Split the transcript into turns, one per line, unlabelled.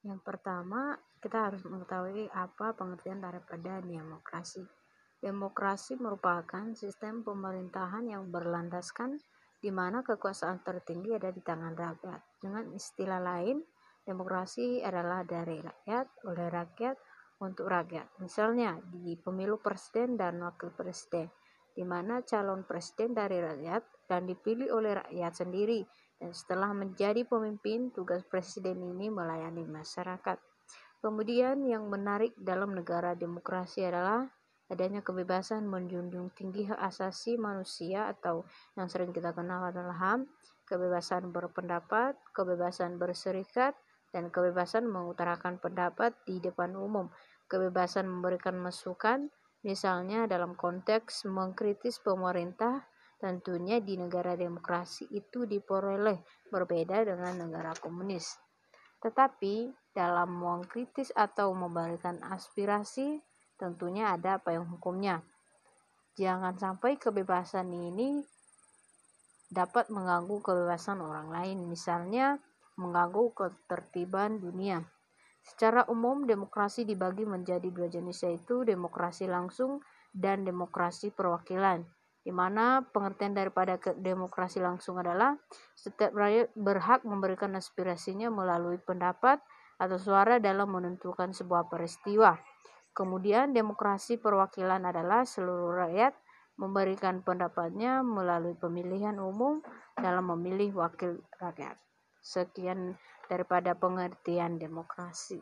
Yang pertama, kita harus mengetahui apa pengertian daripada demokrasi. Demokrasi merupakan sistem pemerintahan yang berlandaskan di mana kekuasaan tertinggi ada di tangan rakyat. Dengan istilah lain, demokrasi adalah dari rakyat, oleh rakyat, untuk rakyat. Misalnya di pemilu presiden dan wakil presiden, di mana calon presiden dari rakyat dan dipilih oleh rakyat sendiri dan setelah menjadi pemimpin, tugas presiden ini melayani masyarakat. Kemudian yang menarik dalam negara demokrasi adalah adanya kebebasan menjunjung tinggi hak asasi manusia atau yang sering kita kenal adalah HAM, kebebasan berpendapat, kebebasan berserikat, dan kebebasan mengutarakan pendapat di depan umum, kebebasan memberikan masukan, misalnya dalam konteks mengkritis pemerintah, Tentunya di negara demokrasi itu diperoleh berbeda dengan negara komunis. Tetapi dalam kritis atau memberikan aspirasi tentunya ada payung hukumnya. Jangan sampai kebebasan ini dapat mengganggu kebebasan orang lain, misalnya mengganggu ketertiban dunia. Secara umum, demokrasi dibagi menjadi dua jenis, yaitu demokrasi langsung dan demokrasi perwakilan di mana pengertian daripada demokrasi langsung adalah setiap rakyat berhak memberikan aspirasinya melalui pendapat atau suara dalam menentukan sebuah peristiwa. Kemudian demokrasi perwakilan adalah seluruh rakyat memberikan pendapatnya melalui pemilihan umum dalam memilih wakil rakyat. Sekian daripada pengertian demokrasi.